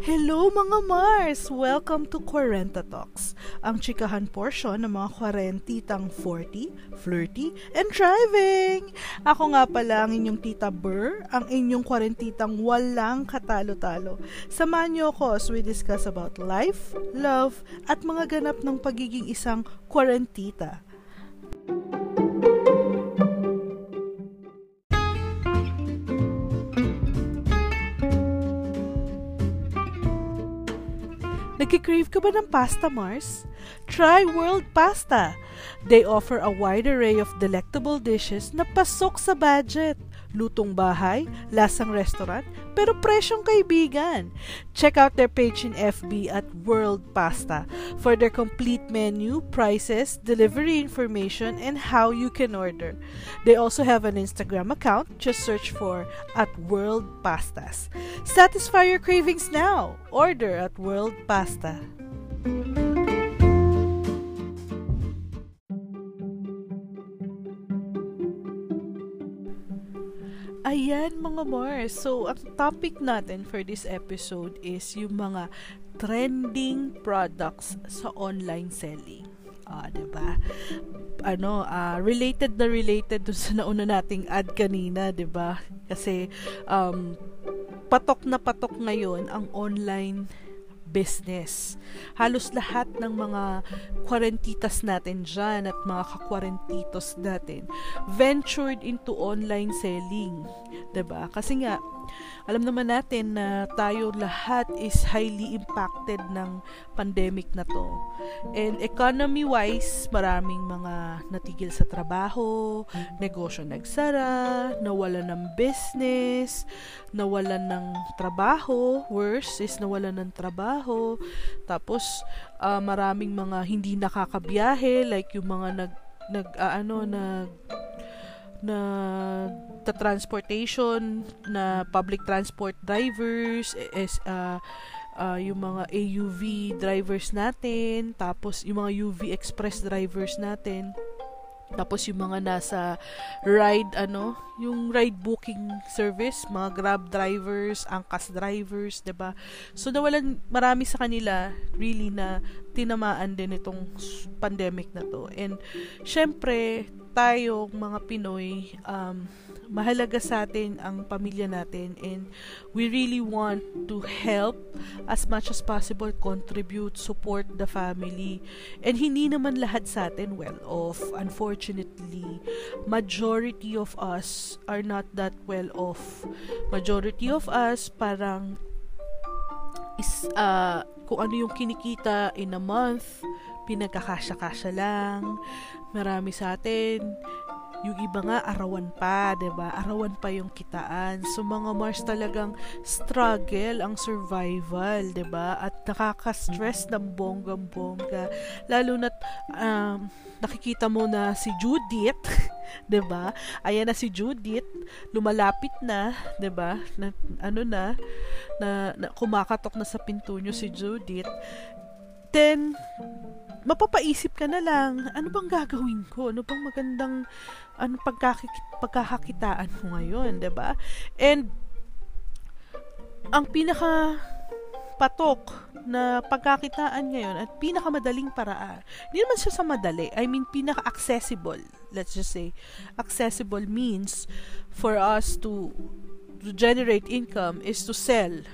Hello mga Mars! Welcome to Quarenta Talks, ang chikahan portion ng mga kwarentitang 40, flirty, and driving! Ako nga pala ang inyong tita Burr, ang inyong kwarentitang walang katalo-talo. Samahan niyo ako as we discuss about life, love, at mga ganap ng pagiging isang kwarentita. Nagkikrave ka ba ng pasta, Mars? Try World Pasta! They offer a wide array of delectable dishes na pasok sa budget. Lutong bahay, lasang restaurant, pero presyong kaibigan. Check out their page in FB at World Pasta for their complete menu, prices, delivery information, and how you can order. They also have an Instagram account. Just search for at World Pastas. Satisfy your cravings now. Order at World Pasta. Ayan mga Mars. So, ang topic natin for this episode is yung mga trending products sa online selling. Ah, 'di ba? Ano, uh, related na related dun sa nauna nating ad kanina, 'di ba? Kasi um patok na patok ngayon ang online business. Halos lahat ng mga kwarentitas natin dyan at mga kakwarentitos natin ventured into online selling. ba diba? Kasi nga, alam naman natin na tayo lahat is highly impacted ng pandemic na to. And economy-wise, maraming mga natigil sa trabaho, negosyo nagsara, nawalan ng business, nawalan ng trabaho, worse is nawalan ng trabaho, tapos uh, maraming mga hindi nakakabiyahe, like yung mga nag, nag uh, ano, nag na ta transportation na public transport drivers is uh, uh, yung mga AUV drivers natin tapos yung mga UV express drivers natin tapos yung mga nasa ride ano, yung ride booking service, mga Grab drivers, angkas drivers, ba? So nawalan marami sa kanila really na tinamaan din itong pandemic na to. And syempre, tayo mga Pinoy um mahalaga sa atin ang pamilya natin and we really want to help as much as possible contribute, support the family. And hindi naman lahat sa atin well off. Unfortunately, majority of us are not that well off. Majority of us parang is uh, kung ano yung kinikita in a month, pinagkakasya-kasya lang. Marami sa atin, yung iba nga arawan pa, 'di ba? Arawan pa yung kitaan. So mga Mars talagang struggle ang survival, 'di ba? At nakaka-stress ng bonggang-bongga. Lalo na um, nakikita mo na si Judith, 'di ba? Ayan na si Judith, lumalapit na, 'di ba? Na, ano na, na, na kumakatok na sa pinto niyo si Judith. Then mapapaisip ka na lang, ano bang gagawin ko? Ano bang magandang ano pagkakik- pagkakakitaan ko ngayon, 'di ba? And ang pinaka patok na pagkakitaan ngayon at pinakamadaling paraan. Hindi naman siya sa madali. I mean, pinaka-accessible. Let's just say, accessible means for us to to generate income is to sell.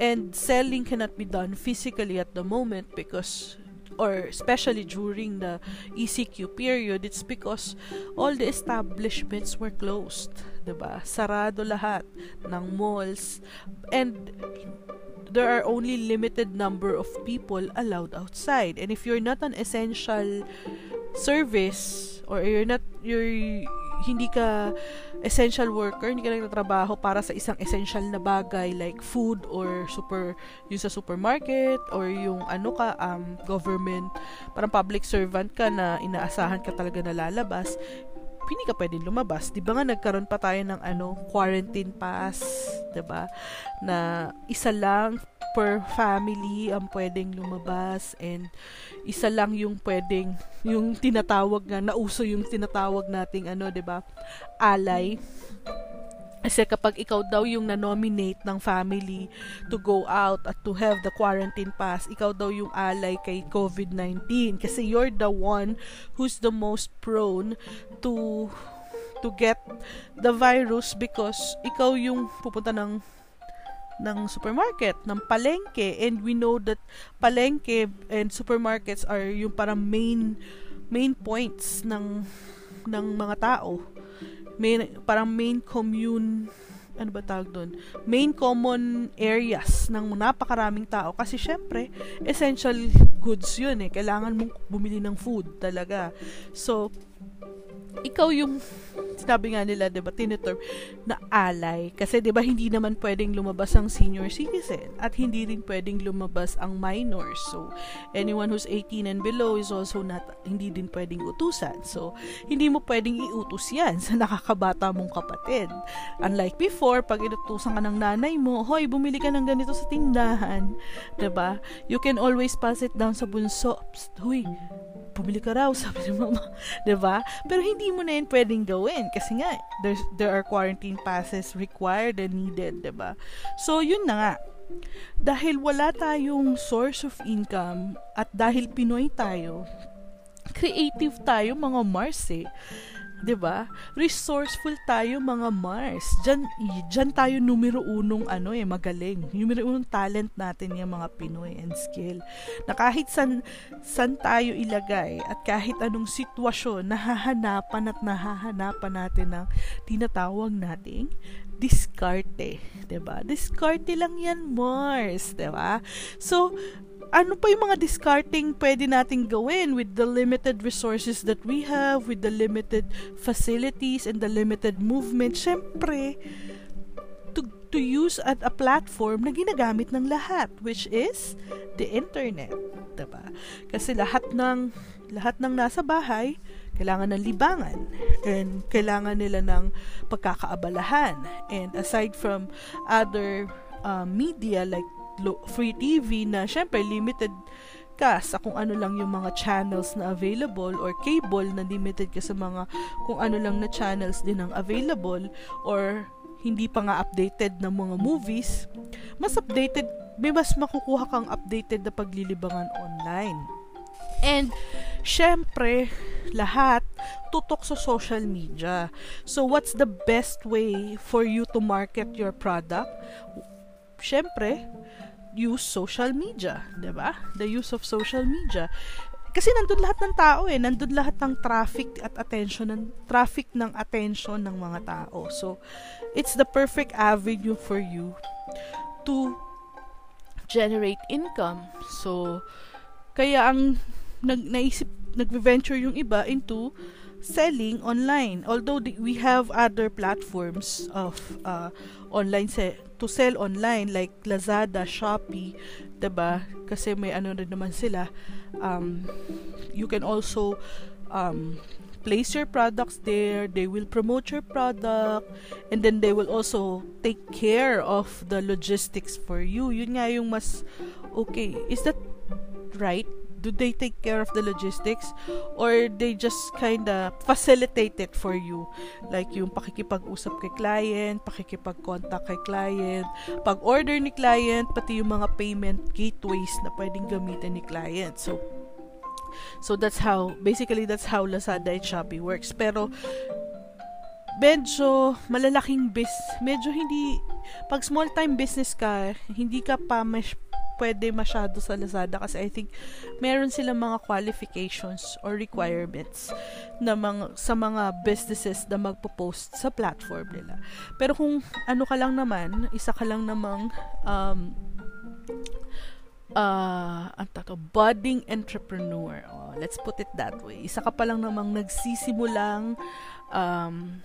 And selling cannot be done physically at the moment because or especially during the ECQ period, it's because all the establishments were closed, 'di ba? Sarado lahat ng malls and there are only limited number of people allowed outside. And if you're not an essential service or you're not you're hindi ka essential worker, hindi ka nagtatrabaho para sa isang essential na bagay like food or super yung sa supermarket or yung ano ka um government, parang public servant ka na inaasahan ka talaga na lalabas, hindi ka pwedeng lumabas. 'Di ba nga nagkaroon pa tayo ng ano, quarantine pass, 'di ba? Na isa lang per family ang pwedeng lumabas and isa lang yung pwedeng yung tinatawag nga nauso yung tinatawag nating ano 'di ba alay Kasi kapag ikaw daw yung na-nominate ng family to go out at to have the quarantine pass, ikaw daw yung alay kay COVID-19 kasi you're the one who's the most prone to to get the virus because ikaw yung pupunta ng ng supermarket, ng palengke. And we know that palengke and supermarkets are yung parang main main points ng ng mga tao main, parang main commune ano ba tawag doon? Main common areas ng napakaraming tao. Kasi syempre, essential goods yun eh. Kailangan mong bumili ng food talaga. So, ikaw yung sinabi nga nila, 'di ba, tineterm na alay kasi 'di ba hindi naman pwedeng lumabas ang senior citizen at hindi rin pwedeng lumabas ang minors. So, anyone who's 18 and below is also not hindi din pwedeng utusan. So, hindi mo pwedeng iutos 'yan sa nakakabata mong kapatid. Unlike before, pag inutusan ka ng nanay mo, "Hoy, bumili ka ng ganito sa tindahan." 'Di ba? You can always pass it down sa bunso. Huy, bumili ka raw, sabi ni mama. ba? Diba? Pero hindi mo na yun pwedeng gawin kasi nga, there's, there are quarantine passes required and needed, ba? Diba? So, yun na nga. Dahil wala tayong source of income at dahil Pinoy tayo, creative tayo mga Mars eh. 'Di ba? Resourceful tayo mga Mars. Diyan diyan tayo numero unong ano eh magaling. Numero unong talent natin yung mga Pinoy and skill. Na kahit san san tayo ilagay at kahit anong sitwasyon nahahanapan at nahahanapan natin ng tinatawag nating diskarte, 'di ba? Diskarte lang 'yan, Mars, 'di ba? So, ano pa yung mga discarding pwede nating gawin with the limited resources that we have, with the limited facilities and the limited movement. Siyempre, to, to use at a platform na ginagamit ng lahat, which is the internet. Diba? Kasi lahat ng lahat ng nasa bahay, kailangan ng libangan and kailangan nila ng pagkakaabalahan. And aside from other uh, media like free TV na syempre limited ka sa kung ano lang yung mga channels na available or cable na limited ka sa mga kung ano lang na channels din ang available or hindi pa nga updated na mga movies, mas updated, may mas makukuha kang updated na paglilibangan online. And, syempre, lahat tutok sa social media. So, what's the best way for you to market your product? Syempre, use social media, 'di ba? The use of social media. Kasi nandun lahat ng tao eh, nandun lahat ng traffic at attention ng traffic ng attention ng mga tao. So, it's the perfect avenue for you to generate income. So, kaya ang nag naisip nagve-venture yung iba into selling online. Although we have other platforms of uh, online se- to sell online like Lazada, Shopee, 'di ba? Kasi may ano rin naman sila. Um, you can also um, place your products there. They will promote your product and then they will also take care of the logistics for you. Yun nga yung mas okay. Is that right? Do they take care of the logistics or they just kind of facilitate it for you? Like yung pakikipag-usap kay client pakikipag-contact kay client pag-order ni client pati yung mga payment gateways na pwedeng gamitin ni client. So so that's how basically that's how Lazada and Shopee works. Pero medyo malalaking bis medyo hindi pag small time business ka hindi ka pa mas pwede masyado sa Lazada kasi I think meron silang mga qualifications or requirements na mga, sa mga businesses na magpo-post sa platform nila. Pero kung ano ka lang naman, isa ka lang namang um, uh, ang tato, budding entrepreneur. Oh, let's put it that way. Isa ka pa lang namang nagsisimulang um,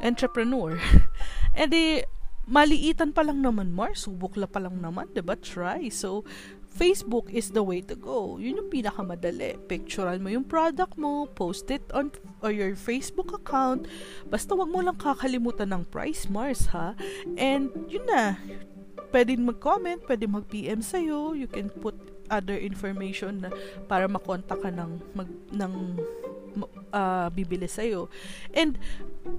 entrepreneur. And di, maliitan pa lang naman, Mar. Subok la pa lang naman, ba diba? Try. So, Facebook is the way to go. Yun yung pinakamadali. Picturean mo yung product mo, post it on or your Facebook account. Basta wag mo lang kakalimutan ng price, Mars, ha? And, yun na. Pwede mag-comment, pwede mag-PM sa'yo. You can put other information na para makontak ka ng, mag, ng uh, bibili sa'yo. And,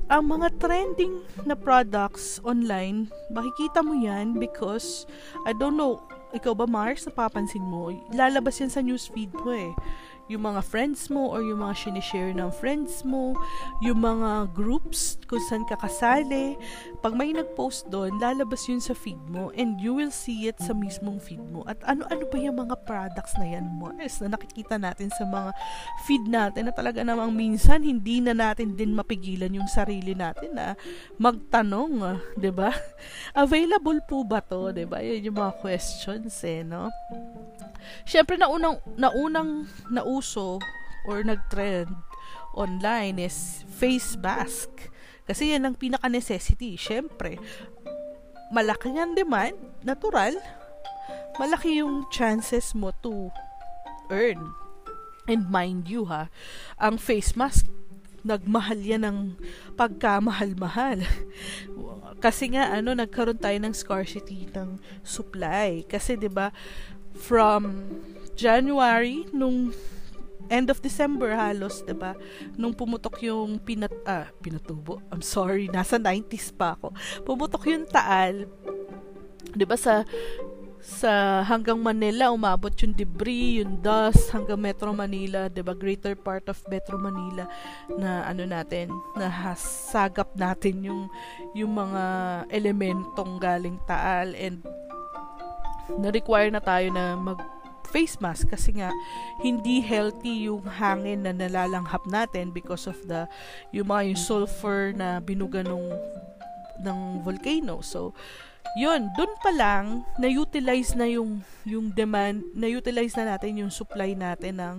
ang mga trending na products online, makikita mo yan because, I don't know, ikaw ba Mars, napapansin mo, lalabas yan sa newsfeed mo eh yung mga friends mo or yung mga sinishare ng friends mo, yung mga groups kung saan ka kasali. Pag may nag-post doon, lalabas yun sa feed mo and you will see it sa mismong feed mo. At ano-ano ba yung mga products na yan, Mars, na nakikita natin sa mga feed natin na talaga namang minsan hindi na natin din mapigilan yung sarili natin na magtanong, 'di ba? Available po ba 'to, 'di ba? Yan yung mga questions eh, no? Siyempre, naunang, naunang nauso or nag-trend online is face mask. Kasi yan ang pinaka-necessity. Siyempre, malaki ang demand, natural, malaki yung chances mo to earn. And mind you ha, ang face mask, nagmahal yan ng pagkamahal-mahal. Kasi nga, ano, nagkaroon tayo ng scarcity ng supply. Kasi, di ba from January nung end of December halos, 'di ba? Nung pumutok yung pinat ah, pinatubo. I'm sorry, nasa 90s pa ako. Pumutok yung Taal. 'Di ba sa sa hanggang Manila umabot yung debris, yung dust hanggang Metro Manila, 'di ba? Greater part of Metro Manila na ano natin, na hasagap natin yung yung mga elementong galing Taal and na-require na tayo na mag face mask kasi nga hindi healthy yung hangin na nalalanghap natin because of the yung mga yung sulfur na binuga nung ng volcano. So, yun, dun pa lang na-utilize na yung yung demand, na-utilize na natin yung supply natin ng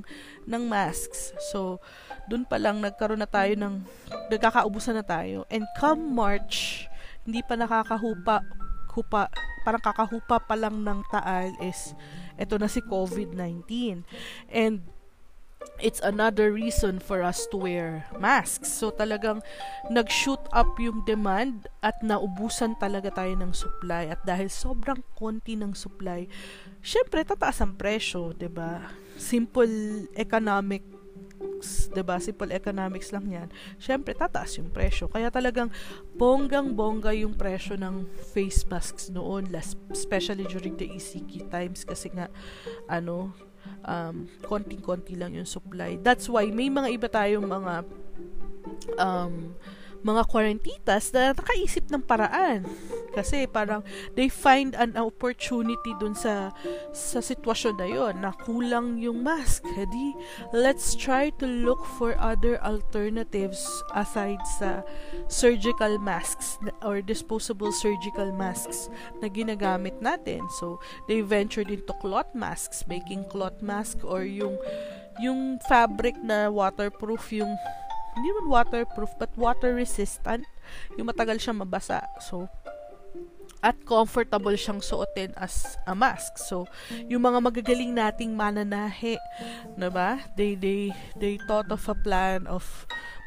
ng masks. So, dun pa lang nagkaroon na tayo ng nagkakaubusan na tayo. And come March, hindi pa nakakahupa hupa, parang kakahupa pa lang ng taal is ito na si COVID-19. And it's another reason for us to wear masks. So talagang nag-shoot up yung demand at naubusan talaga tayo ng supply at dahil sobrang konti ng supply, syempre tataas ang presyo, 'di ba? Simple economic economics, 'di ba? Simple economics lang 'yan. Syempre tataas yung presyo. Kaya talagang bonggang-bongga yung presyo ng face masks noon, especially during the ECQ times kasi nga ano, um, konting-konti lang yung supply. That's why may mga iba tayong mga um, mga quarantitas na nakaisip ng paraan. Kasi parang they find an opportunity dun sa sa sitwasyon na yon na kulang yung mask. Hadi, let's try to look for other alternatives aside sa surgical masks or disposable surgical masks na ginagamit natin. So, they ventured into cloth masks, making cloth mask or yung yung fabric na waterproof yung hindi man waterproof but water resistant yung matagal siyang mabasa so at comfortable siyang suotin as a mask. So, yung mga magagaling nating mananahe, 'di ba? They they they thought of a plan of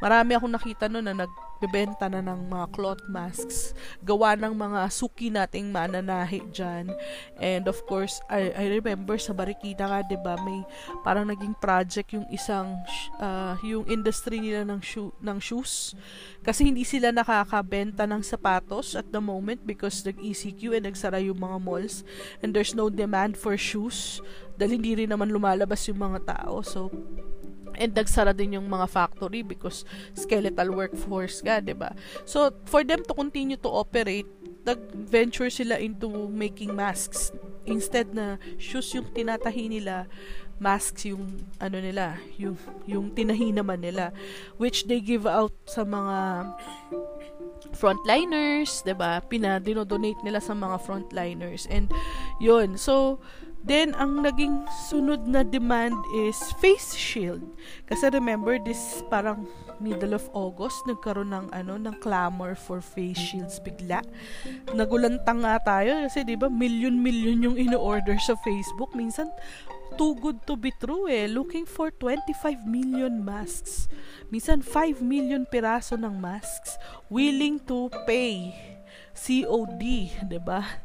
marami akong nakita noon na nag bebenta na ng mga cloth masks, gawa ng mga suki nating mananahi dyan. And of course, I, I remember sa Barikita ka, 'di ba, may parang naging project yung isang uh, yung industry nila ng shoe ng shoes kasi hindi sila nakakabenta ng sapatos at the moment because nag-ECQ and nagsara yung mga malls and there's no demand for shoes dahil hindi rin naman lumalabas yung mga tao. So, And nagsara din yung mga factory because skeletal workforce ka, ba? So, for them to continue to operate, nag-venture sila into making masks. Instead na shoes yung tinatahi nila, masks yung ano nila, yung yung tinahi naman nila which they give out sa mga frontliners, 'di ba? Pina dinodonate nila sa mga frontliners. And 'yun. So Then, ang naging sunod na demand is face shield. Kasi remember, this parang middle of August, nagkaroon ng ano, ng clamor for face shields bigla. Nagulantang nga tayo kasi 'di ba, million-million yung ino-order sa Facebook. Minsan too good to be true eh. Looking for 25 million masks. Minsan 5 million piraso ng masks willing to pay COD, 'di ba?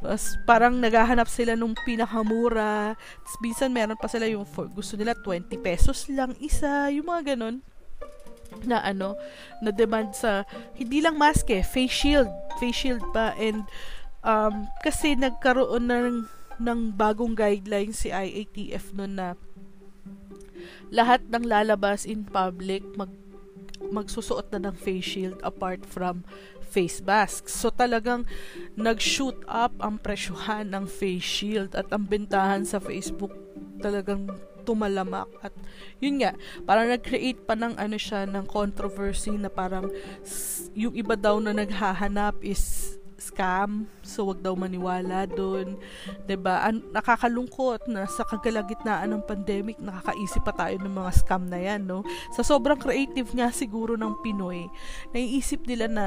Tapos, parang naghahanap sila nung pinakamura. Tapos, minsan meron pa sila yung for, gusto nila 20 pesos lang isa, yung mga ganun. na ano, na demand sa, hindi lang mask eh, face shield, face shield pa, and um, kasi nagkaroon ng, ng bagong guidelines si IATF noon na lahat ng lalabas in public mag magsusuot na ng face shield apart from face masks. So talagang nag-shoot up ang presyuhan ng face shield at ang bentahan sa Facebook talagang tumalamak. At yun nga parang nag-create pa ng ano siya ng controversy na parang yung iba daw na naghahanap is scam. So wag daw maniwala doon 'di ba An- nakakalungkot na sa kagalagitnaan ng pandemic nakakaisip pa tayo ng mga scam na yan no? Sa sobrang creative nga siguro ng Pinoy naiisip nila na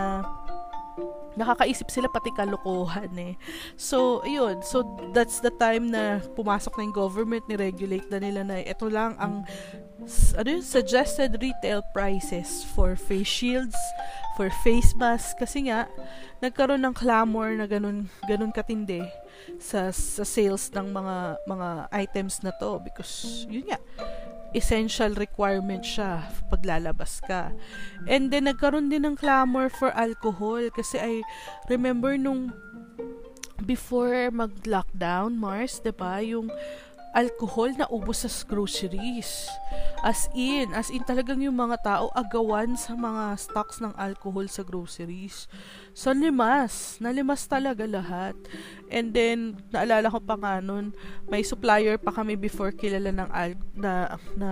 nakakaisip sila pati kalokohan eh. So, ayun. So, that's the time na pumasok na yung government, ni-regulate na nila na ito lang ang ano yun, suggested retail prices for face shields, for face masks. Kasi nga, nagkaroon ng clamor na ganun, ganun katindi sa, sa sales ng mga mga items na to because yun nga essential requirement siya paglalabas ka. And then, nagkaroon din ng clamor for alcohol kasi I remember nung before mag-lockdown, Mars, 'di ba, yung alcohol na ubos sa groceries. As in, as in talagang yung mga tao agawan sa mga stocks ng alcohol sa groceries. So, limas. Nalimas talaga lahat. And then, naalala ko pa nga nun, may supplier pa kami before kilala ng al- na, na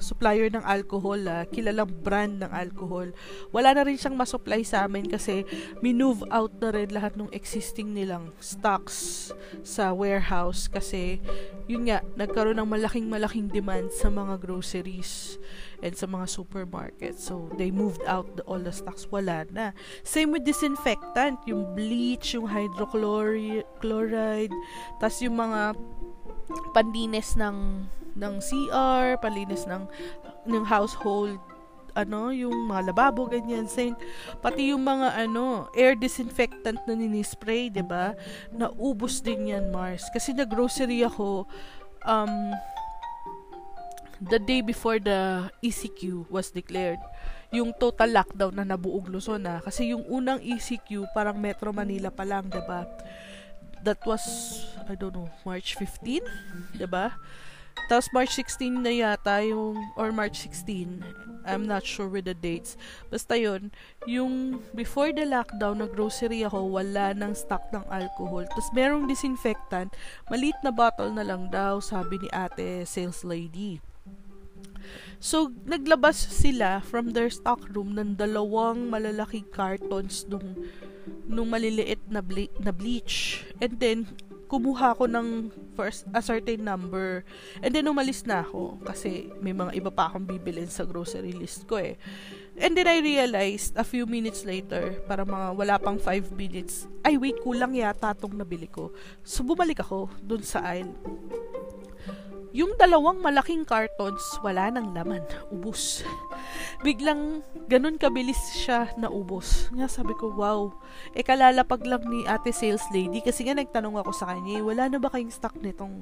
supplier ng alcohol, ah, kilalang brand ng alcohol. Wala na rin siyang masupply sa amin kasi minove out na rin lahat ng existing nilang stocks sa warehouse kasi yun nga, nagkaroon ng malaking malaking demand sa mga groceries and sa mga supermarkets. So, they moved out the, all the stocks. Wala na. Same with disinfectant. Yung bleach, yung hydrochloride, tas yung mga panlinis ng ng CR, panlinis ng ng household ano, yung mga lababo, ganyan, sink. Pati yung mga, ano, air disinfectant na ninispray, ba diba? Naubos din yan, Mars. Kasi na-grocery ako, um, the day before the ECQ was declared, yung total lockdown na nabuog Luzon na. Kasi yung unang ECQ, parang Metro Manila pa lang, ba diba? That was, I don't know, March 15, ba diba? Tapos March 16 na yata yung, or March 16, I'm not sure with the dates. Basta yun, yung before the lockdown, na grocery ako, wala nang stock ng alcohol. Tapos merong disinfectant, maliit na bottle na lang daw, sabi ni ate sales lady. So, naglabas sila from their stock room ng dalawang malalaking cartons nung, nung maliliit na, ble- na bleach. And then, kumuha ako ng first a certain number. And then umalis na ako kasi may mga iba pa akong bibilin sa grocery list ko eh. And then I realized a few minutes later para mga wala pang 5 minutes ay wait kulang yata tong nabili ko. So bumalik ako dun sa aisle yung dalawang malaking cartons, wala nang laman. Ubus. Biglang, ganun kabilis siya na ubos. Nga sabi ko, wow. E kalalapag lang ni ate sales lady kasi nga nagtanong ako sa kanya, wala na ba kayong stock nitong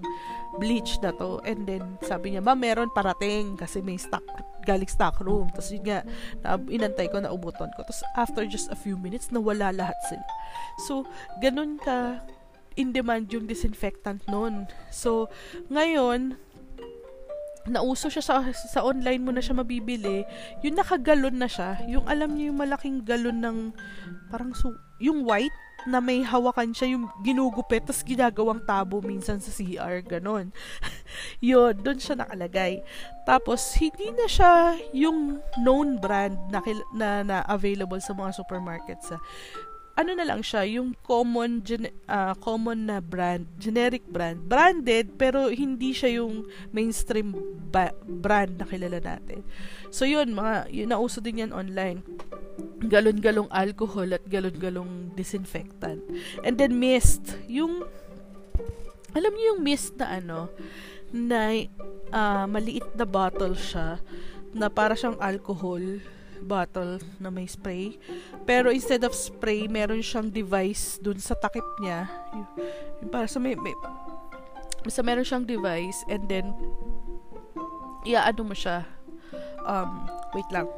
bleach na to? And then, sabi niya, ma, meron parating kasi may stock galing stock room. Tapos yun nga, na, inantay ko na ubuton ko. Tapos after just a few minutes, nawala lahat sila. So, ganun ka in demand yung disinfectant noon. So, ngayon, nauso siya sa, sa online mo na siya mabibili, yung nakagalon na siya, yung alam niyo yung malaking galon ng, parang su, yung white, na may hawakan siya yung ginugupit tapos ginagawang tabo minsan sa CR ganon. Yun doon siya nakalagay. Tapos hindi na siya yung known brand na, na, na available sa mga supermarkets sa ano na lang siya, yung common gen- uh, common na brand, generic brand. Branded pero hindi siya yung mainstream ba- brand na kilala natin. So yun, mga yun nauso din yan online. Galon-galong alcohol at galon-galong disinfectant. And then mist, yung alam niyo yung mist na ano na uh, maliit na bottle siya na para siyang alcohol bottle na may spray. Pero instead of spray, meron siyang device dun sa takip niya. Yung, para sa may, may basta meron siyang device and then iaano mo siya um wait lang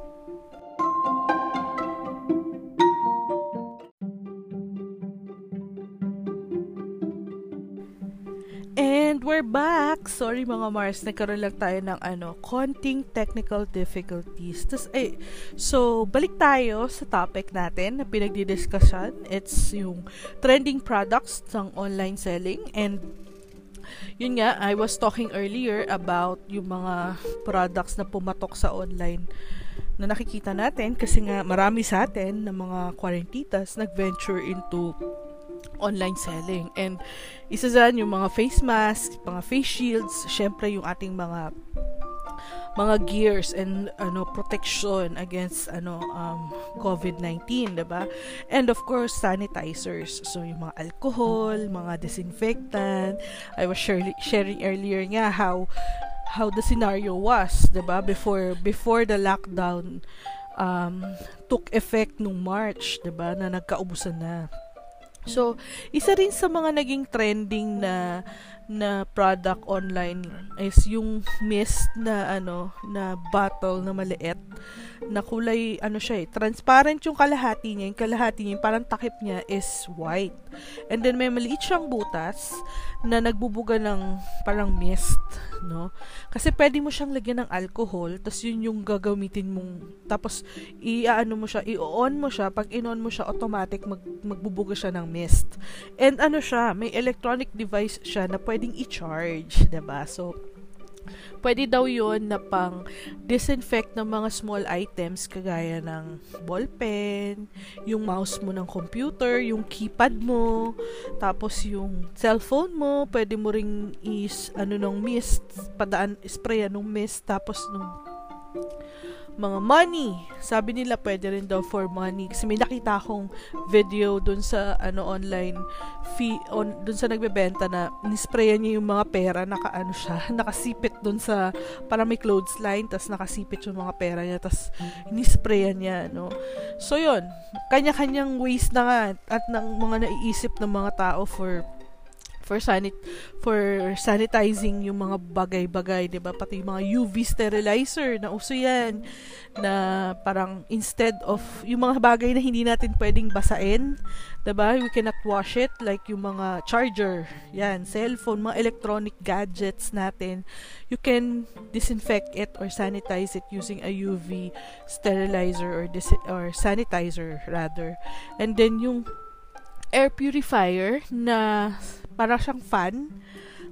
we're back! Sorry mga Mars, nagkaroon lang tayo ng ano, konting technical difficulties. Tas, eh, so, balik tayo sa topic natin na pinagdidiscussion. It's yung trending products ng online selling and yun nga, I was talking earlier about yung mga products na pumatok sa online na nakikita natin kasi nga marami sa atin na mga quarantitas nag-venture into online selling. And isa dyan yung mga face masks, mga face shields, syempre yung ating mga mga gears and ano protection against ano um COVID-19, 'di ba? And of course, sanitizers. So yung mga alcohol, mga disinfectant. I was sharing earlier nga how how the scenario was, 'di ba? Before before the lockdown um took effect nung March, 'di ba? Na nagkaubusan na. So, isa rin sa mga naging trending na na product online is yung mist na ano na bottle na maliit na kulay ano siya eh transparent yung kalahati niya yung kalahati niya yung parang takip niya is white. And then may maliit siyang butas na nagbubuga ng parang mist no? Kasi pwede mo siyang lagyan ng alcohol tapos yun yung gagamitin mong tapos i-ano mo siya i-on mo siya pag in-on mo siya automatic mag, magbubuga siya ng mist. And ano siya may electronic device siya na pwedeng i-charge 'di ba? So pwede daw yon na pang disinfect ng mga small items kagaya ng ballpen, yung mouse mo ng computer, yung keypad mo, tapos yung cellphone mo, pwede mo ring is ano nung mist, padaan spray ng mist tapos nung mga money. Sabi nila pwede rin daw for money. Kasi may nakita akong video dun sa ano online fee on dun sa nagbebenta na nisprayan niya yung mga pera naka ano siya nakasipit dun sa para may clothesline tas nakasipit yung mga pera niya tas nisprayan niya no? So yon kanya-kanyang ways na nga at ng mga naiisip ng mga tao for for sanit for sanitizing yung mga bagay-bagay, 'di ba? Pati yung mga UV sterilizer na uso 'yan na parang instead of yung mga bagay na hindi natin pwedeng basain, 'di ba? We cannot wash it like yung mga charger, 'yan, cellphone, mga electronic gadgets natin. You can disinfect it or sanitize it using a UV sterilizer or dis- or sanitizer rather. And then yung air purifier na para siyang fan.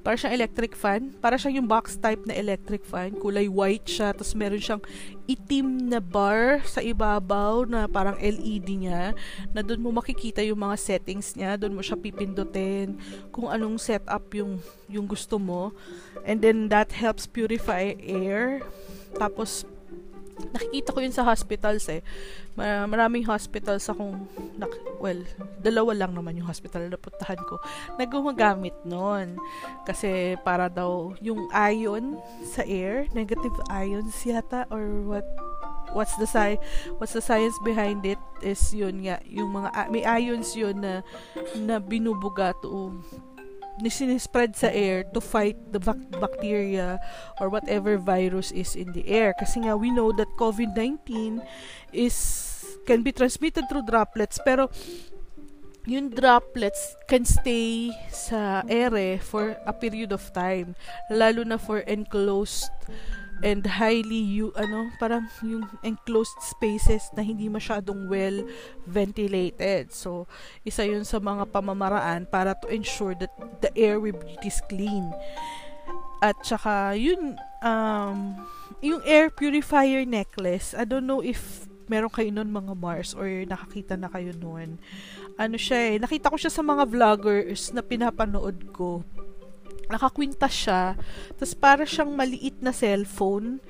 Para siyang electric fan. Para siyang yung box type na electric fan. Kulay white siya. Tapos meron siyang itim na bar sa ibabaw na parang LED niya. Na doon mo makikita yung mga settings niya. Doon mo siya pipindutin. Kung anong setup yung, yung gusto mo. And then that helps purify air. Tapos nakikita ko yun sa hospitals eh. Maraming hospitals akong, well, dalawa lang naman yung hospital na puntahan ko, na gumagamit nun. Kasi para daw yung ion sa air, negative ions yata, or what, what's the sci what's the science behind it is yun nga yung mga may ions yun na na binubuga to sinispread sa air to fight the bac- bacteria or whatever virus is in the air. Kasi nga, we know that COVID-19 is can be transmitted through droplets pero yung droplets can stay sa air for a period of time lalo na for enclosed and highly you ano parang yung enclosed spaces na hindi masyadong well ventilated. So isa yun sa mga pamamaraan para to ensure that the air we breathe is clean. At saka yun um yung air purifier necklace I don't know if meron kayo nun mga Mars or nakakita na kayo nun. Ano siya eh nakita ko siya sa mga vloggers na pinapanood ko nakakwintas siya. Tapos para siyang maliit na cellphone.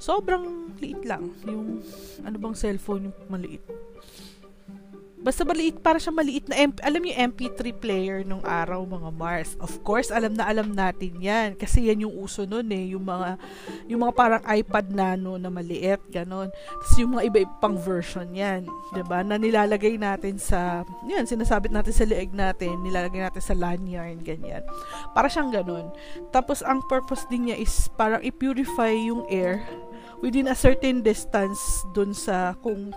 Sobrang liit lang. Yung, ano bang cellphone yung maliit? Basta maliit, para siya maliit na, MP, alam yung MP3 player nung araw, mga Mars. Of course, alam na alam natin yan. Kasi yan yung uso nun eh. Yung mga, yung mga parang iPad nano na maliit, ganon. Tapos yung mga iba-ibang version yan. ba diba? Na nilalagay natin sa, yan, sinasabit natin sa leeg natin, nilalagay natin sa lanyard, ganyan. Para siyang ganon. Tapos, ang purpose din niya is parang i-purify yung air within a certain distance dun sa kung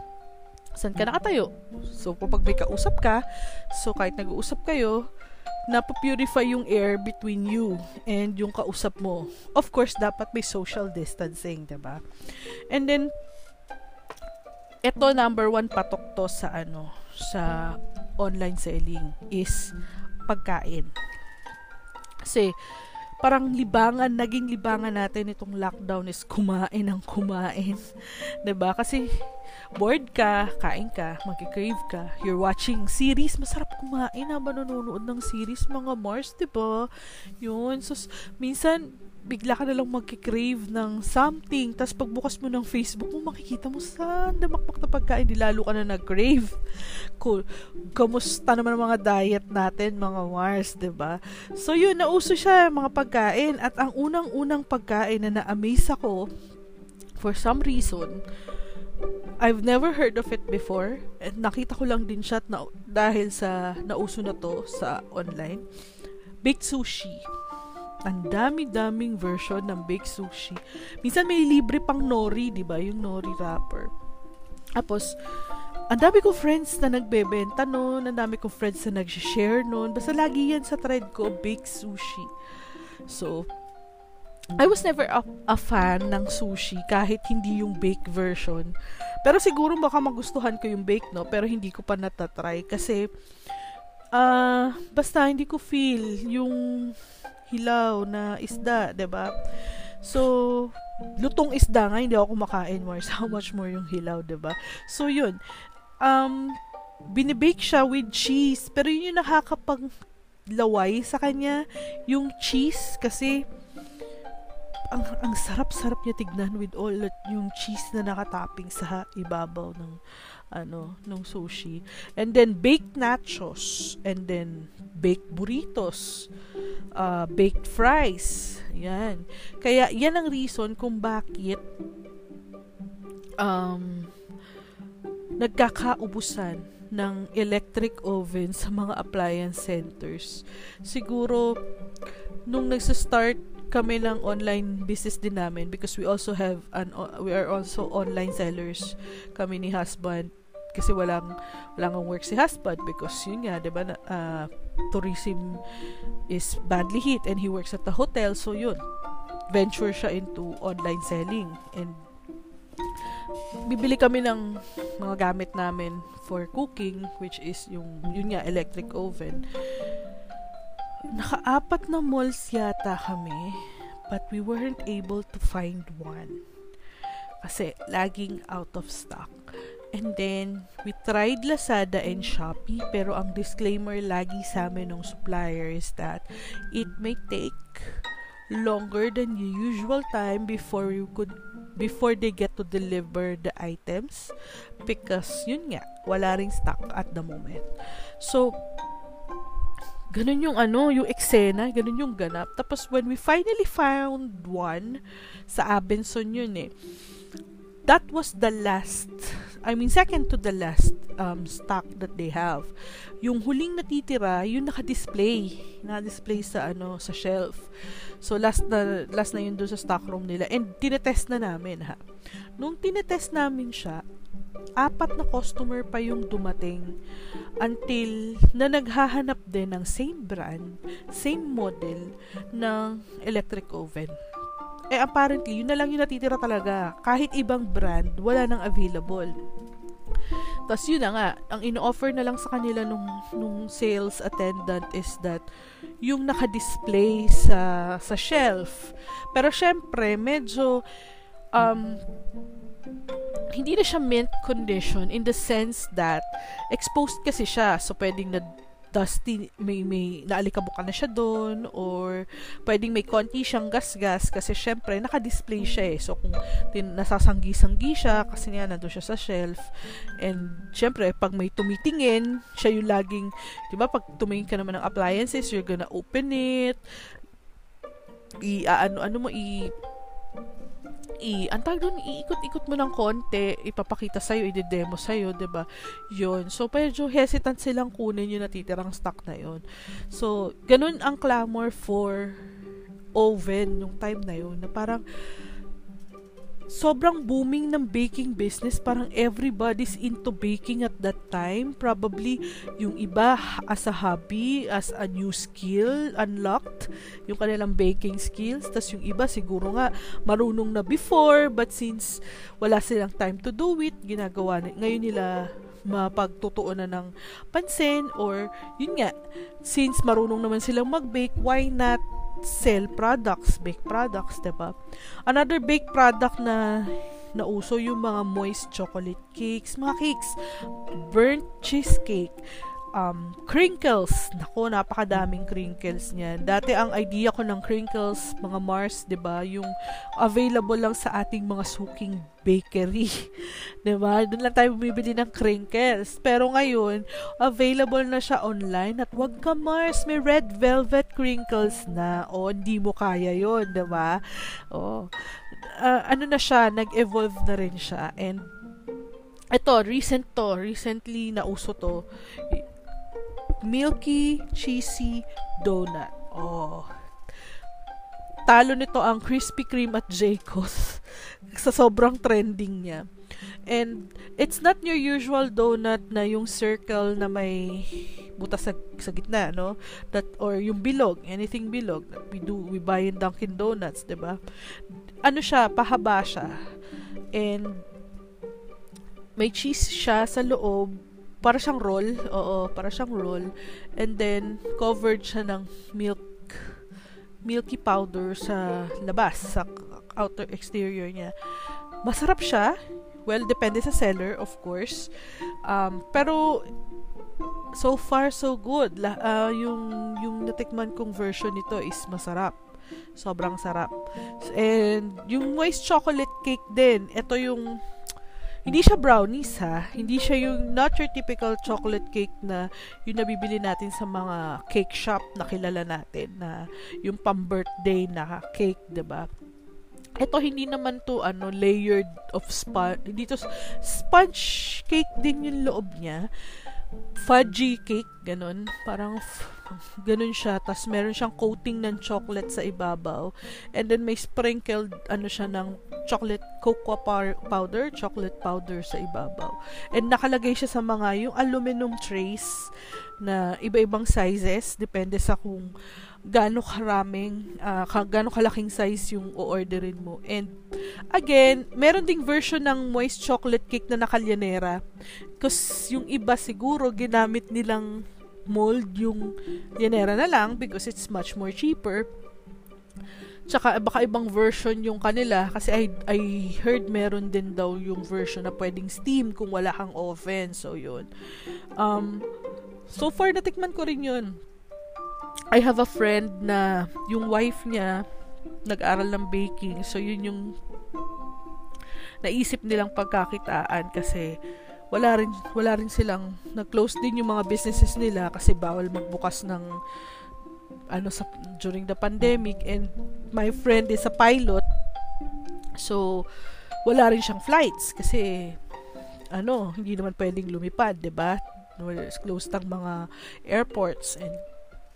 saan ka nakatayo. So, kapag may kausap ka, so kahit nag-uusap kayo, napupurify yung air between you and yung kausap mo. Of course, dapat may social distancing, 'di ba? And then ito number one patok to sa ano, sa online selling is pagkain. Kasi parang libangan, naging libangan natin itong lockdown is kumain ng kumain. ba? Kasi bored ka, kain ka, magki-crave ka, you're watching series, masarap kumain habang nanonood ng series, mga Mars, ba? Yun. So, minsan, bigla ka na lang magki-crave ng something, tapos pagbukas mo ng Facebook mo, makikita mo saan damakmak na pagkain, di lalo ka na nag-crave. Cool. Kamusta naman ang mga diet natin, mga Mars, ba? So, yun, nauso siya, mga pagkain, at ang unang-unang pagkain na na-amaze ako, for some reason, I've never heard of it before. And nakita ko lang din siya na, dahil sa nauso na to sa online. Baked sushi. Ang dami-daming version ng baked sushi. Minsan may libre pang nori, di ba? Yung nori wrapper. Tapos, ang dami ko friends na nagbebenta noon, ang dami ko friends na nag-share noon. Basta lagi yan sa thread ko, baked sushi. So, I was never a, a fan ng sushi kahit hindi yung bake version. Pero siguro baka magustuhan ko yung bake, no? Pero hindi ko pa natatry kasi uh, basta hindi ko feel yung hilaw na isda, 'di ba? So, lutong isda nga hindi ako kumakain more. How much more yung hilaw, 'di ba? So, yun. Um, binibake siya with cheese. Pero yun yung nakakapag laway sa kanya, yung cheese kasi ang, ang sarap-sarap niya tignan with all yung cheese na nakatapping sa ibabaw ng ano, ng sushi. And then baked nachos and then baked burritos, uh, baked fries. Yan. Kaya yan ang reason kung bakit um nagkakaubusan ng electric oven sa mga appliance centers. Siguro nung nagsa-start kami ng online business din namin because we also have an we are also online sellers. Kami ni husband kasi walang walang work si husband because yun nga 'di ba uh, tourism is badly hit and he works at the hotel. So yun venture siya into online selling. And bibili kami ng mga gamit namin for cooking which is yung yun nga electric oven Nakaapat na malls yata kami, but we weren't able to find one. Kasi laging out of stock. And then, we tried Lazada and Shopee, pero ang disclaimer lagi sa amin ng supplier is that it may take longer than the usual time before you could before they get to deliver the items because yun nga wala ring stock at the moment so Ganun yung ano, yung eksena, ganun yung ganap. Tapos when we finally found one, sa Abenson yun eh, that was the last, I mean second to the last um, stock that they have. Yung huling natitira, yung naka-display, naka-display sa ano, sa shelf. So last na last na yun doon sa stock room nila and tinetest na namin ha. Nung tinetest namin siya, apat na customer pa yung dumating until na naghahanap din ng same brand, same model ng electric oven. Eh apparently, yun na lang yung natitira talaga. Kahit ibang brand, wala nang available. Tapos yun na nga, ang ino-offer na lang sa kanila nung, nung sales attendant is that yung naka-display sa, sa shelf. Pero syempre, medyo um, hindi na siya mint condition in the sense that exposed kasi siya. So, pwedeng na dusty, may, may naalikabukan na siya doon or pwedeng may konti siyang gas-gas kasi syempre naka-display siya eh. So kung tin- nasasanggi-sanggi siya kasi nga nandun siya sa shelf and syempre pag may tumitingin, siya yung laging, di ba pag tumingin ka naman ng appliances, you're gonna open it, i uh, ano ano mo i i ang tawag doon iikot-ikot mo ng konti ipapakita sa iyo i-demo sa iyo 'di ba? Yun. So medyo hesitant silang kunin yung natitirang stock na yon so ganun ang clamor for oven nung time na yun na parang sobrang booming ng baking business. Parang everybody's into baking at that time. Probably yung iba as a hobby, as a new skill, unlocked yung kanilang baking skills. Tapos yung iba siguro nga marunong na before but since wala silang time to do it, ginagawa na, ngayon nila mapagtutuunan ng pansin or yun nga, since marunong naman silang mag-bake, why not sell products, bake products, 'di ba? Another bake product na nauso yung mga moist chocolate cakes, mga cakes, burnt cheesecake, um, crinkles. Nako, napakadaming crinkles niyan. Dati ang idea ko ng crinkles, mga Mars, 'di ba, yung available lang sa ating mga suking bakery. 'Di ba? Doon lang tayo bumibili ng crinkles. Pero ngayon, available na siya online at wag ka Mars, may red velvet crinkles na. O, hindi mo kaya 'yon, 'di ba? Oh. Uh, ano na siya, nag-evolve na rin siya. And ito, recent to, recently nauso to milky, cheesy donut. Oh. Talo nito ang Krispy Kreme at Jayco's sa sobrang trending niya. And it's not your usual donut na yung circle na may butas sa, sa gitna, no? That or yung bilog, anything bilog. We do we buy in Dunkin Donuts, 'di ba? Ano siya, pahaba siya. And may cheese siya sa loob para siyang roll. Oo, para siyang roll. And then, covered siya ng milk milky powder sa labas, sa outer exterior niya. Masarap siya. Well, depende sa seller, of course. Um, pero, so far, so good. La, uh, yung, yung natikman kong version nito is masarap. Sobrang sarap. And, yung moist chocolate cake din, ito yung hindi siya brownies ha. Hindi siya yung not your typical chocolate cake na yung nabibili natin sa mga cake shop na kilala natin na yung pang-birthday na cake, 'di ba? Ito hindi naman to ano layered of sponge. Dito sponge cake din yung loob niya. Fudgy cake, ganun. Parang ganun siya. Tapos meron siyang coating ng chocolate sa ibabaw. And then may sprinkled ano siya ng chocolate cocoa powder, chocolate powder sa ibabaw. And nakalagay siya sa mga yung aluminum trays na iba-ibang sizes depende sa kung gaano karaming uh, gaano kalaking size yung o-orderin mo. And again, meron ding version ng moist chocolate cake na nakalyanera. Kasi yung iba siguro ginamit nilang mold yung lyanera na lang because it's much more cheaper. Tsaka baka ibang version yung kanila kasi I, I heard meron din daw yung version na pwedeng steam kung wala kang oven. So, yun. Um, so far, natikman ko rin yun. I have a friend na yung wife niya nag-aral ng baking. So, yun yung naisip nilang pagkakitaan kasi wala rin wala rin silang nag-close din yung mga businesses nila kasi bawal magbukas ng ano sa during the pandemic. And my friend is a pilot. So wala rin siyang flights kasi ano hindi naman pwedeng lumipad 'di ba? Closed ang mga airports and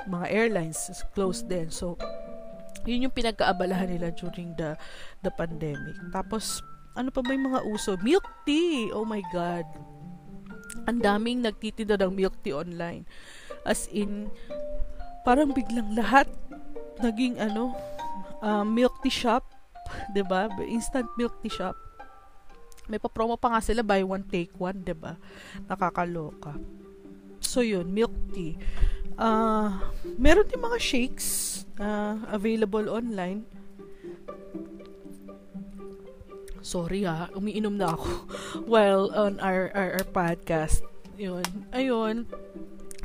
mga airlines is closed din. So yun yung pinagkaabalahan nila during the the pandemic. Tapos ano pa ba yung mga uso? Milk tea! Oh my God. Ang daming nagtitinda ng milk tea online. As in, parang biglang lahat naging ano, uh, milk tea shop. ba diba? Instant milk tea shop. May pa-promo pa nga sila, buy one, take one, ba diba? Nakakaloka. So, yun, milk tea. Uh, meron din mga shakes uh, available online sorry ha, umiinom na ako while on our, our, our podcast. Yun. Ayun.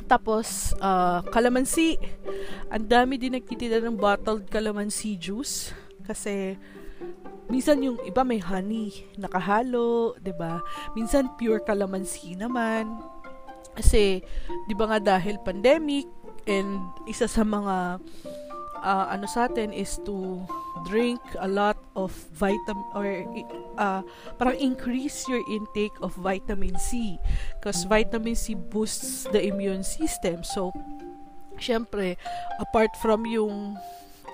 Tapos, uh, calamansi. Ang dami din nagtitinda ng bottled calamansi juice. Kasi, minsan yung iba may honey, nakahalo, 'di ba? Minsan pure calamansi naman. Kasi, 'di ba nga dahil pandemic and isa sa mga uh, ano sa atin is to drink a lot of vitamin or uh, parang increase your intake of vitamin C because vitamin C boosts the immune system so syempre apart from yung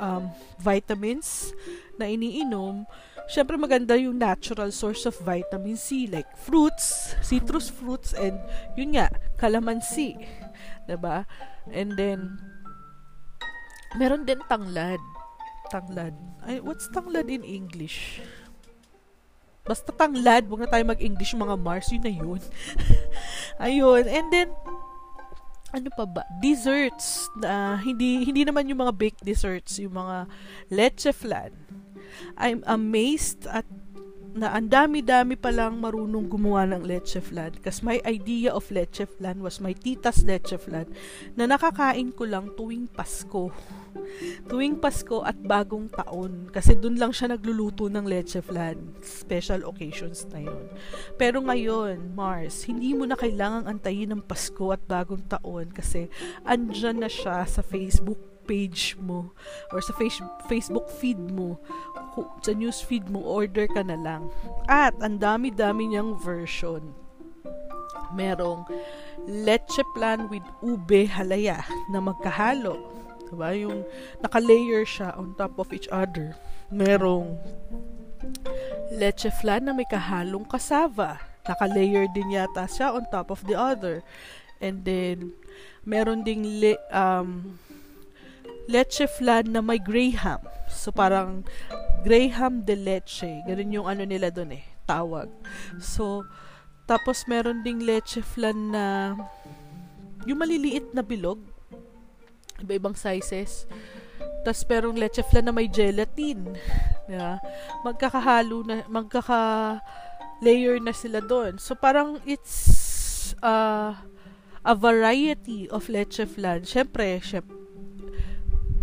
um, vitamins na iniinom syempre maganda yung natural source of vitamin C like fruits, citrus fruits and yun nga, calamansi. 'Di ba? And then meron din tanglad. Tanglad. Ay, what's tanglad in English? Basta tanglad, huwag na tayo mag-English mga Mars, yun na yun. Ayun, and then, ano pa ba? Desserts. Na, hindi, hindi naman yung mga baked desserts, yung mga leche flan. I'm amazed at na ang dami-dami palang marunong gumawa ng leche flan. Kasi my idea of leche flan was my tita's leche flan na nakakain ko lang tuwing Pasko. Tuwing Pasko at bagong taon. Kasi dun lang siya nagluluto ng leche flan. Special occasions na yun. Pero ngayon, Mars, hindi mo na kailangang antayin ng Pasko at bagong taon kasi andyan na siya sa Facebook page mo or sa face, Facebook feed mo sa news feed mo order ka na lang. At ang dami-dami niyang version. Merong leche plan with ube halaya na magkahalo. Diba? Yung naka-layer siya on top of each other. Merong leche flan na may kahalong kasava. Naka-layer din yata siya on top of the other. And then meron ding le- um, leche flan na may graham. So, parang graham de leche. Ganun yung ano nila doon eh, tawag. So, tapos meron ding leche flan na yung maliliit na bilog. Iba-ibang sizes. Tapos merong leche flan na may gelatin. Yeah. Magkakahalo na, magkaka layer na sila doon. So, parang it's uh, a variety of leche flan. Siyempre, syempre,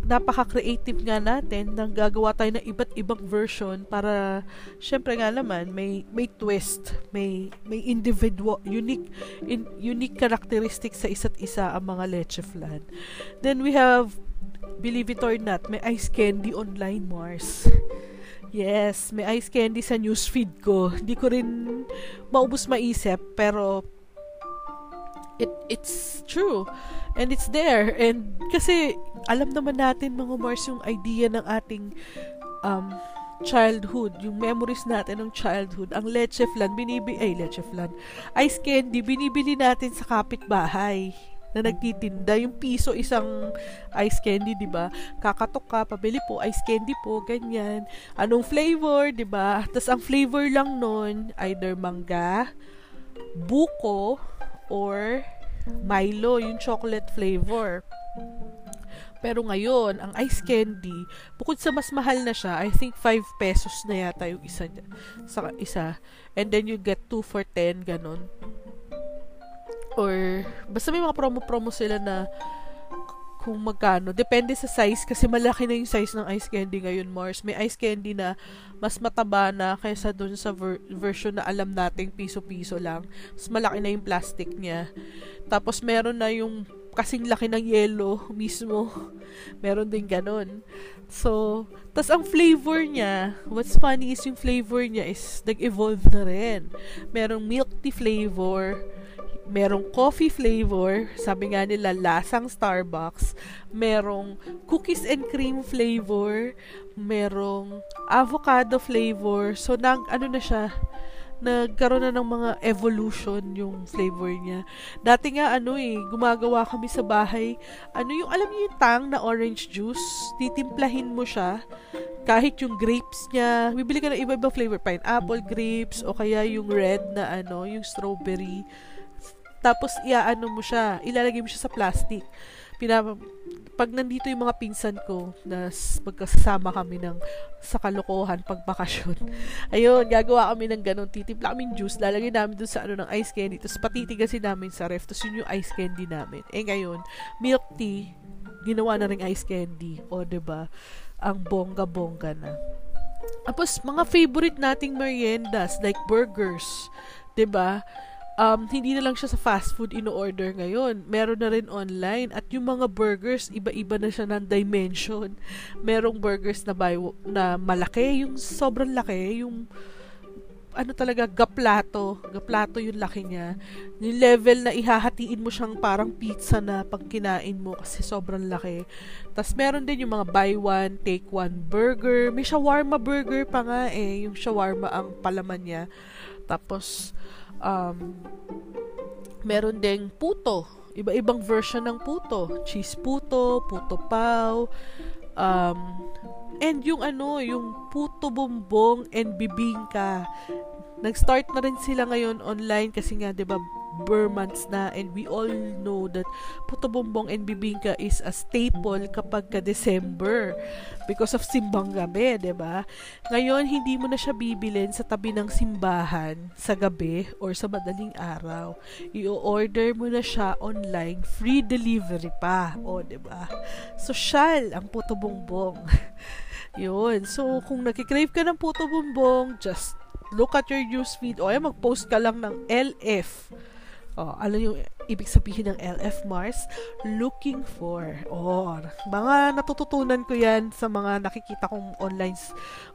napaka-creative nga natin nang gagawa tayo ng iba't ibang version para syempre nga naman may may twist, may may individual unique in, unique characteristics sa isa't isa ang mga leche flan. Then we have believe it or not, may ice candy online Mars. Yes, may ice candy sa newsfeed ko. Hindi ko rin maubos maisip pero it it's true and it's there and kasi alam naman natin mga Mars yung idea ng ating um, childhood, yung memories natin ng childhood, ang leche flan, binibi, ay leche flan, ice candy, binibili natin sa kapitbahay na nagtitinda. Yung piso isang ice candy, 'di ba? Kakatok ka, pabili po ice candy po, ganyan. Anong flavor, 'di ba? Tapos ang flavor lang noon either mangga, buko, or Milo, yung chocolate flavor. Pero ngayon, ang ice candy, bukod sa mas mahal na siya, I think 5 pesos na yata yung isa sa isa. And then you get 2 for 10, ganun. Or, basta may mga promo-promo sila na kung magkano. Depende sa size kasi malaki na yung size ng ice candy ngayon, Mars. May ice candy na mas mataba na kaysa dun sa ver- version na alam nating piso-piso lang. Mas malaki na yung plastic niya. Tapos meron na yung kasing laki ng yellow mismo. Meron din ganun. So, tas ang flavor niya, what's funny is yung flavor niya is nag-evolve na rin. Merong milk tea flavor, merong coffee flavor, sabi nga nila lasang Starbucks, merong cookies and cream flavor, merong avocado flavor. So nag ano na siya, nagkaroon na ng mga evolution yung flavor niya. Dati nga ano eh, gumagawa kami sa bahay, ano yung alam niyo yung tang na orange juice, titimplahin mo siya. Kahit yung grapes niya, bibili ka ng iba-ibang flavor, pineapple grapes o kaya yung red na ano, yung strawberry tapos, iaano mo siya, ilalagay mo siya sa plastic. Pinap pag nandito yung mga pinsan ko na magkasama kami ng sa kalokohan pag bakasyon. Ayun, gagawa kami ng ganun. Titimpla kami juice, lalagay namin dun sa ano ng ice candy. Tapos patitigasin namin sa ref. Tapos yun yung ice candy namin. Eh ngayon, milk tea, ginawa na ring ice candy. O, ba diba? Ang bongga-bongga na. Tapos, mga favorite nating meriendas, like burgers, ba? Um, hindi na lang siya sa fast food ino-order ngayon. Meron na rin online. At yung mga burgers, iba-iba na siya ng dimension. Merong burgers na, by, na malaki, yung sobrang laki, yung ano talaga, gaplato. Gaplato yung laki niya. Yung level na ihahatiin mo siyang parang pizza na pag kinain mo kasi sobrang laki. Tapos meron din yung mga buy one, take one burger. May shawarma burger pa nga eh. Yung shawarma ang palaman niya. Tapos, um, meron ding puto. Iba-ibang version ng puto. Cheese puto, puto pau, um, And yung ano, yung puto bumbong and bibingka. Nag-start na rin sila ngayon online kasi nga 'di ba Months na and we all know that puto bumbong and bibingka is a staple kapag ka December because of simbang gabi, ba? Ngayon hindi mo na siya bibilin sa tabi ng simbahan sa gabi or sa madaling araw. I-order mo na siya online, free delivery pa, o ba? Social ang puto bumbong. Yun. So, kung nakikrave ka ng puto bumbong, just look at your newsfeed o ay mag-post ka lang ng LF. Oh, ano yung ibig sabihin ng LF Mars? Looking for. Oh, mga natututunan ko yan sa mga nakikita kong online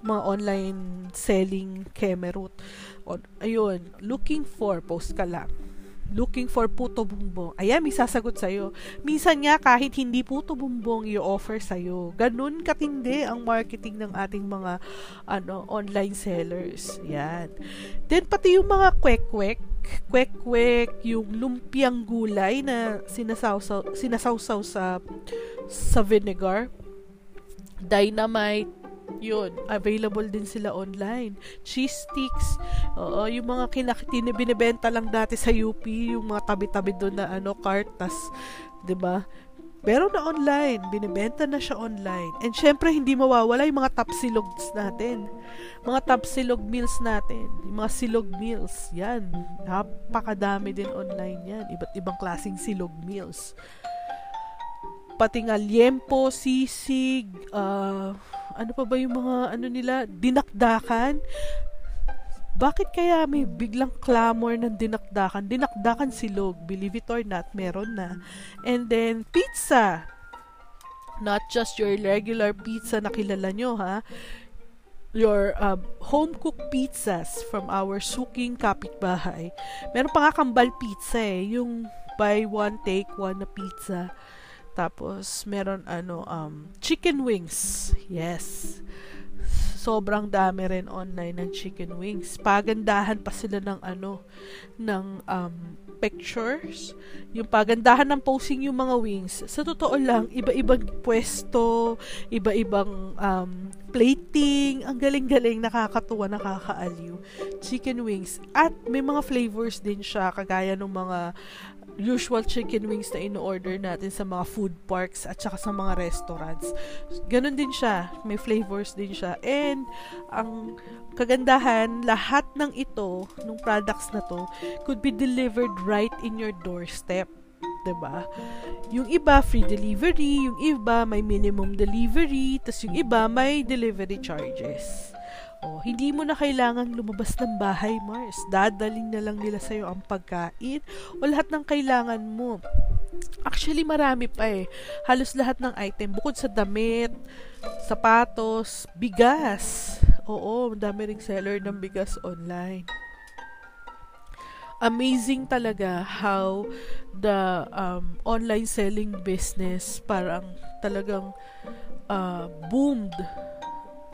mga online selling kemerut. Oh, ayun, looking for, post ka lang looking for puto bumbong. Ayan, may sasagot sa'yo. Minsan nga, kahit hindi puto bumbong i-offer sa'yo. Ganun katindi ang marketing ng ating mga ano online sellers. Yan. Then, pati yung mga kwek-kwek, kwek-kwek, yung lumpiang gulay na sinasawsaw, sinasawsaw sa sa vinegar, dynamite, yun, available din sila online. Cheese sticks, oo, yung mga kinakitini binibenta lang dati sa UP, yung mga tabi-tabi doon na ano, cart, tas, 'di ba? Pero na online, binibenta na siya online. And syempre, hindi mawawala yung mga top silogs natin. Mga top silog meals natin. Yung mga silog meals. Yan. Napakadami din online yan. Iba't ibang klaseng silog meals. Pati nga liempo, sisig, uh, ano pa ba yung mga ano nila, dinakdakan. Bakit kaya may biglang clamor ng dinakdakan? Dinakdakan silog, believe it or not, meron na. And then, pizza. Not just your regular pizza na kilala nyo, ha? Your um, home-cooked pizzas from our suking kapitbahay. Meron pa nga kambal pizza eh. Yung buy one, take one na pizza tapos, meron ano, um, chicken wings. Yes. Sobrang dami rin online ng chicken wings. Pagandahan pa sila ng ano, ng um, pictures. Yung pagandahan ng posing yung mga wings. Sa totoo lang, iba-ibang pwesto, iba-ibang um, plating. Ang galing-galing, nakakatuwa, nakakaaliw. Chicken wings. At may mga flavors din siya, kagaya ng mga usual chicken wings na in-order natin sa mga food parks at saka sa mga restaurants. Ganon din siya. May flavors din siya. And, ang kagandahan, lahat ng ito, ng products na to, could be delivered right in your doorstep. 'di ba? Yung iba free delivery, yung iba may minimum delivery, tas yung iba may delivery charges. Oh, hindi mo na kailangang lumabas ng bahay, Mars. Dadaling na lang nila sa'yo ang pagkain o lahat ng kailangan mo. Actually, marami pa eh. Halos lahat ng item. Bukod sa damit, sapatos, bigas. Oo, dami ring seller ng bigas online. Amazing talaga how the um, online selling business parang talagang uh, boomed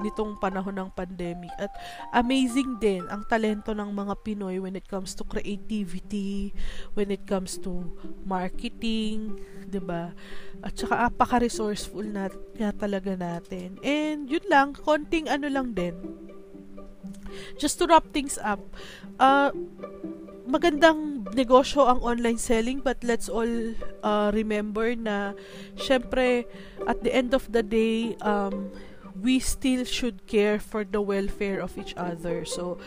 nitong panahon ng pandemic. At amazing din ang talento ng mga Pinoy when it comes to creativity, when it comes to marketing, 'di ba? At saka apaka-resourceful na nga talaga natin. And yun lang, konting ano lang din. Just to wrap things up, uh, magandang negosyo ang online selling but let's all uh, remember na syempre at the end of the day um, we still should care for the welfare of each other. So,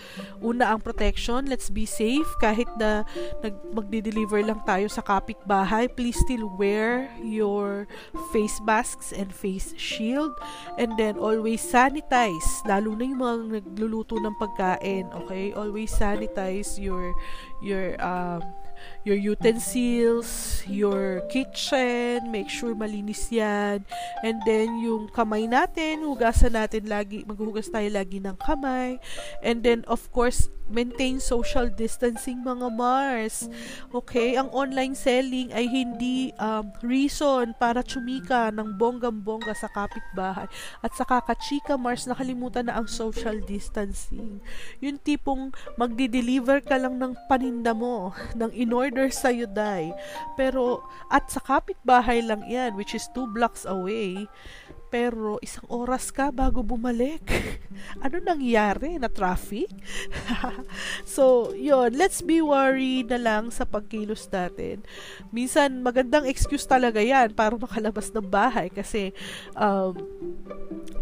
una ang protection, let's be safe. Kahit na nag magde-deliver lang tayo sa kapitbahay, please still wear your face masks and face shield. And then, always sanitize. Lalo na yung mga nagluluto ng pagkain, okay? Always sanitize your, your, um, your utensils, your kitchen, make sure malinis yan. And then, yung kamay natin, hugasan natin lagi, maghuhugas tayo lagi ng kamay. And then, of course, maintain social distancing mga Mars. Okay? Ang online selling ay hindi um, reason para tsumika ng bonggam-bongga sa kapitbahay. At sa kakachika Mars, nakalimutan na ang social distancing. Yung tipong magdi-deliver ka lang ng paninda mo, ng in-order sa'yo, day. Pero, at sa kapitbahay lang yan, which is two blocks away, pero isang oras ka bago bumalik. ano nangyari? Na traffic? so, yon let's be worried na lang sa pagkilos natin. Minsan, magandang excuse talaga yan para makalabas ng bahay kasi um,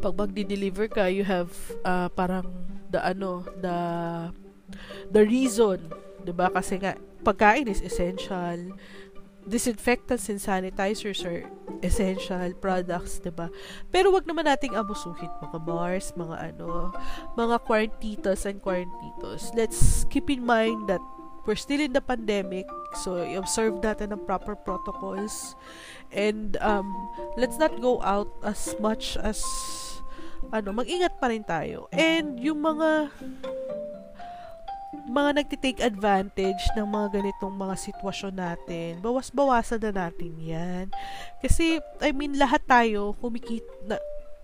pag magdi-deliver ka, you have uh, parang the ano, the the reason, 'di ba? Kasi nga pagkain is essential disinfectants and sanitizers are essential products, 'di ba? Pero wag naman nating abusuhin mga bars, mga ano, mga quarantitas and quarantitos. Let's keep in mind that we're still in the pandemic, so observe natin ang proper protocols and um, let's not go out as much as ano, mag-ingat pa rin tayo. And yung mga mga nagtitake advantage ng mga ganitong mga sitwasyon natin, bawas-bawasan na natin yan. Kasi, I mean, lahat tayo kumikita, na,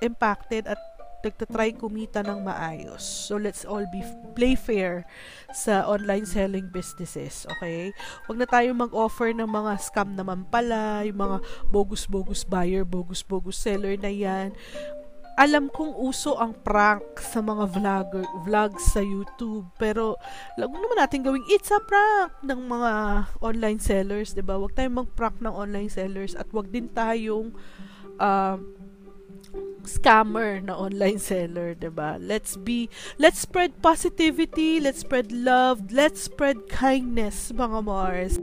impacted at nagtatry kumita ng maayos. So, let's all be play fair sa online selling businesses, okay? Huwag na tayo mag-offer ng mga scam naman pala, yung mga bogus-bogus buyer, bogus-bogus seller na yan alam kong uso ang prank sa mga vlogger, vlogs sa YouTube. Pero, wag naman natin gawing it's a prank ng mga online sellers, 'di ba? Huwag tayong mag-prank ng online sellers at wag din tayong uh, scammer na online seller, 'di ba? Let's be let's spread positivity, let's spread love, let's spread kindness, mga Mars.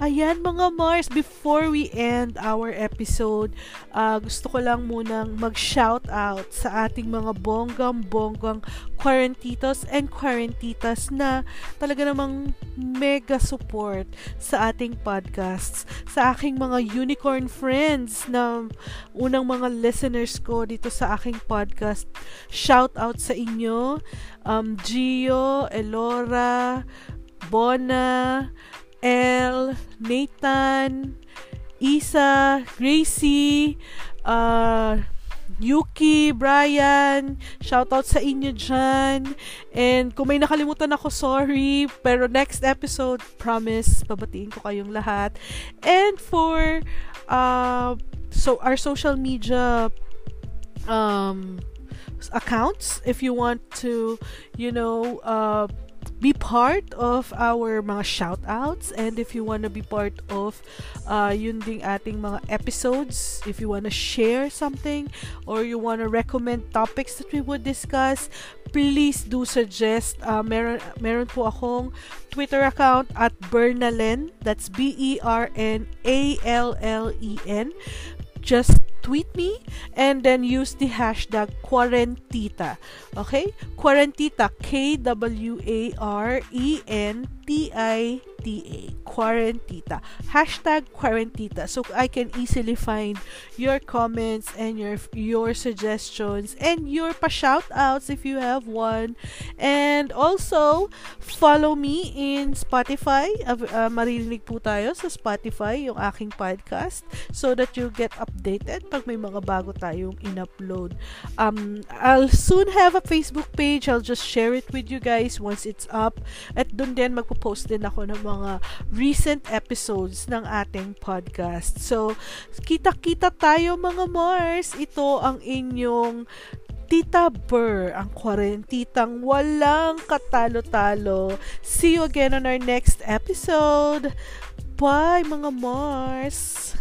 Ayan mga Mars, before we end our episode, uh, gusto ko lang munang mag-shout out sa ating mga bonggang-bonggang quarantitos and quarantitas na talaga namang mega support sa ating podcasts. Sa aking mga unicorn friends na unang mga listeners ko dito sa aking podcast. Shout out sa inyo. Um, Gio, Elora, Bona, El, Nathan, Isa, Gracie, uh, Yuki, Brian, shoutout sa inyo dyan. And kung may nakalimutan ako, sorry. Pero next episode, promise, babatiin ko kayong lahat. And for, uh, so our social media um, accounts, if you want to, you know, uh, be part of our mga shoutouts. And if you want to be part of uh, yun ding ating mga episodes if you want to share something or you want to recommend topics that we would discuss please do suggest uh, meron, meron po akong Twitter account at Bernalen. That's B-E-R-N-A-L-L-E-N just tweet me and then use the hashtag Quarentita. Okay? Quarentita. K-W-A-R-E-N-T-I Q-U-A-R-E-N-T-A. Quarantita. Hashtag Quarantita. So I can easily find your comments and your your suggestions and your pa-shoutouts if you have one. And also, follow me in Spotify. Uh, uh, maririnig po tayo sa Spotify yung aking podcast so that you get updated pag may mga bago tayong in-upload. Um, I'll soon have a Facebook page. I'll just share it with you guys once it's up. At doon din magpo-post din ako ng mga recent episodes ng ating podcast. So, kita-kita tayo mga Mars. Ito ang inyong Tita Burr, ang kwarentitang walang katalo-talo. See you again on our next episode. Bye mga Mars!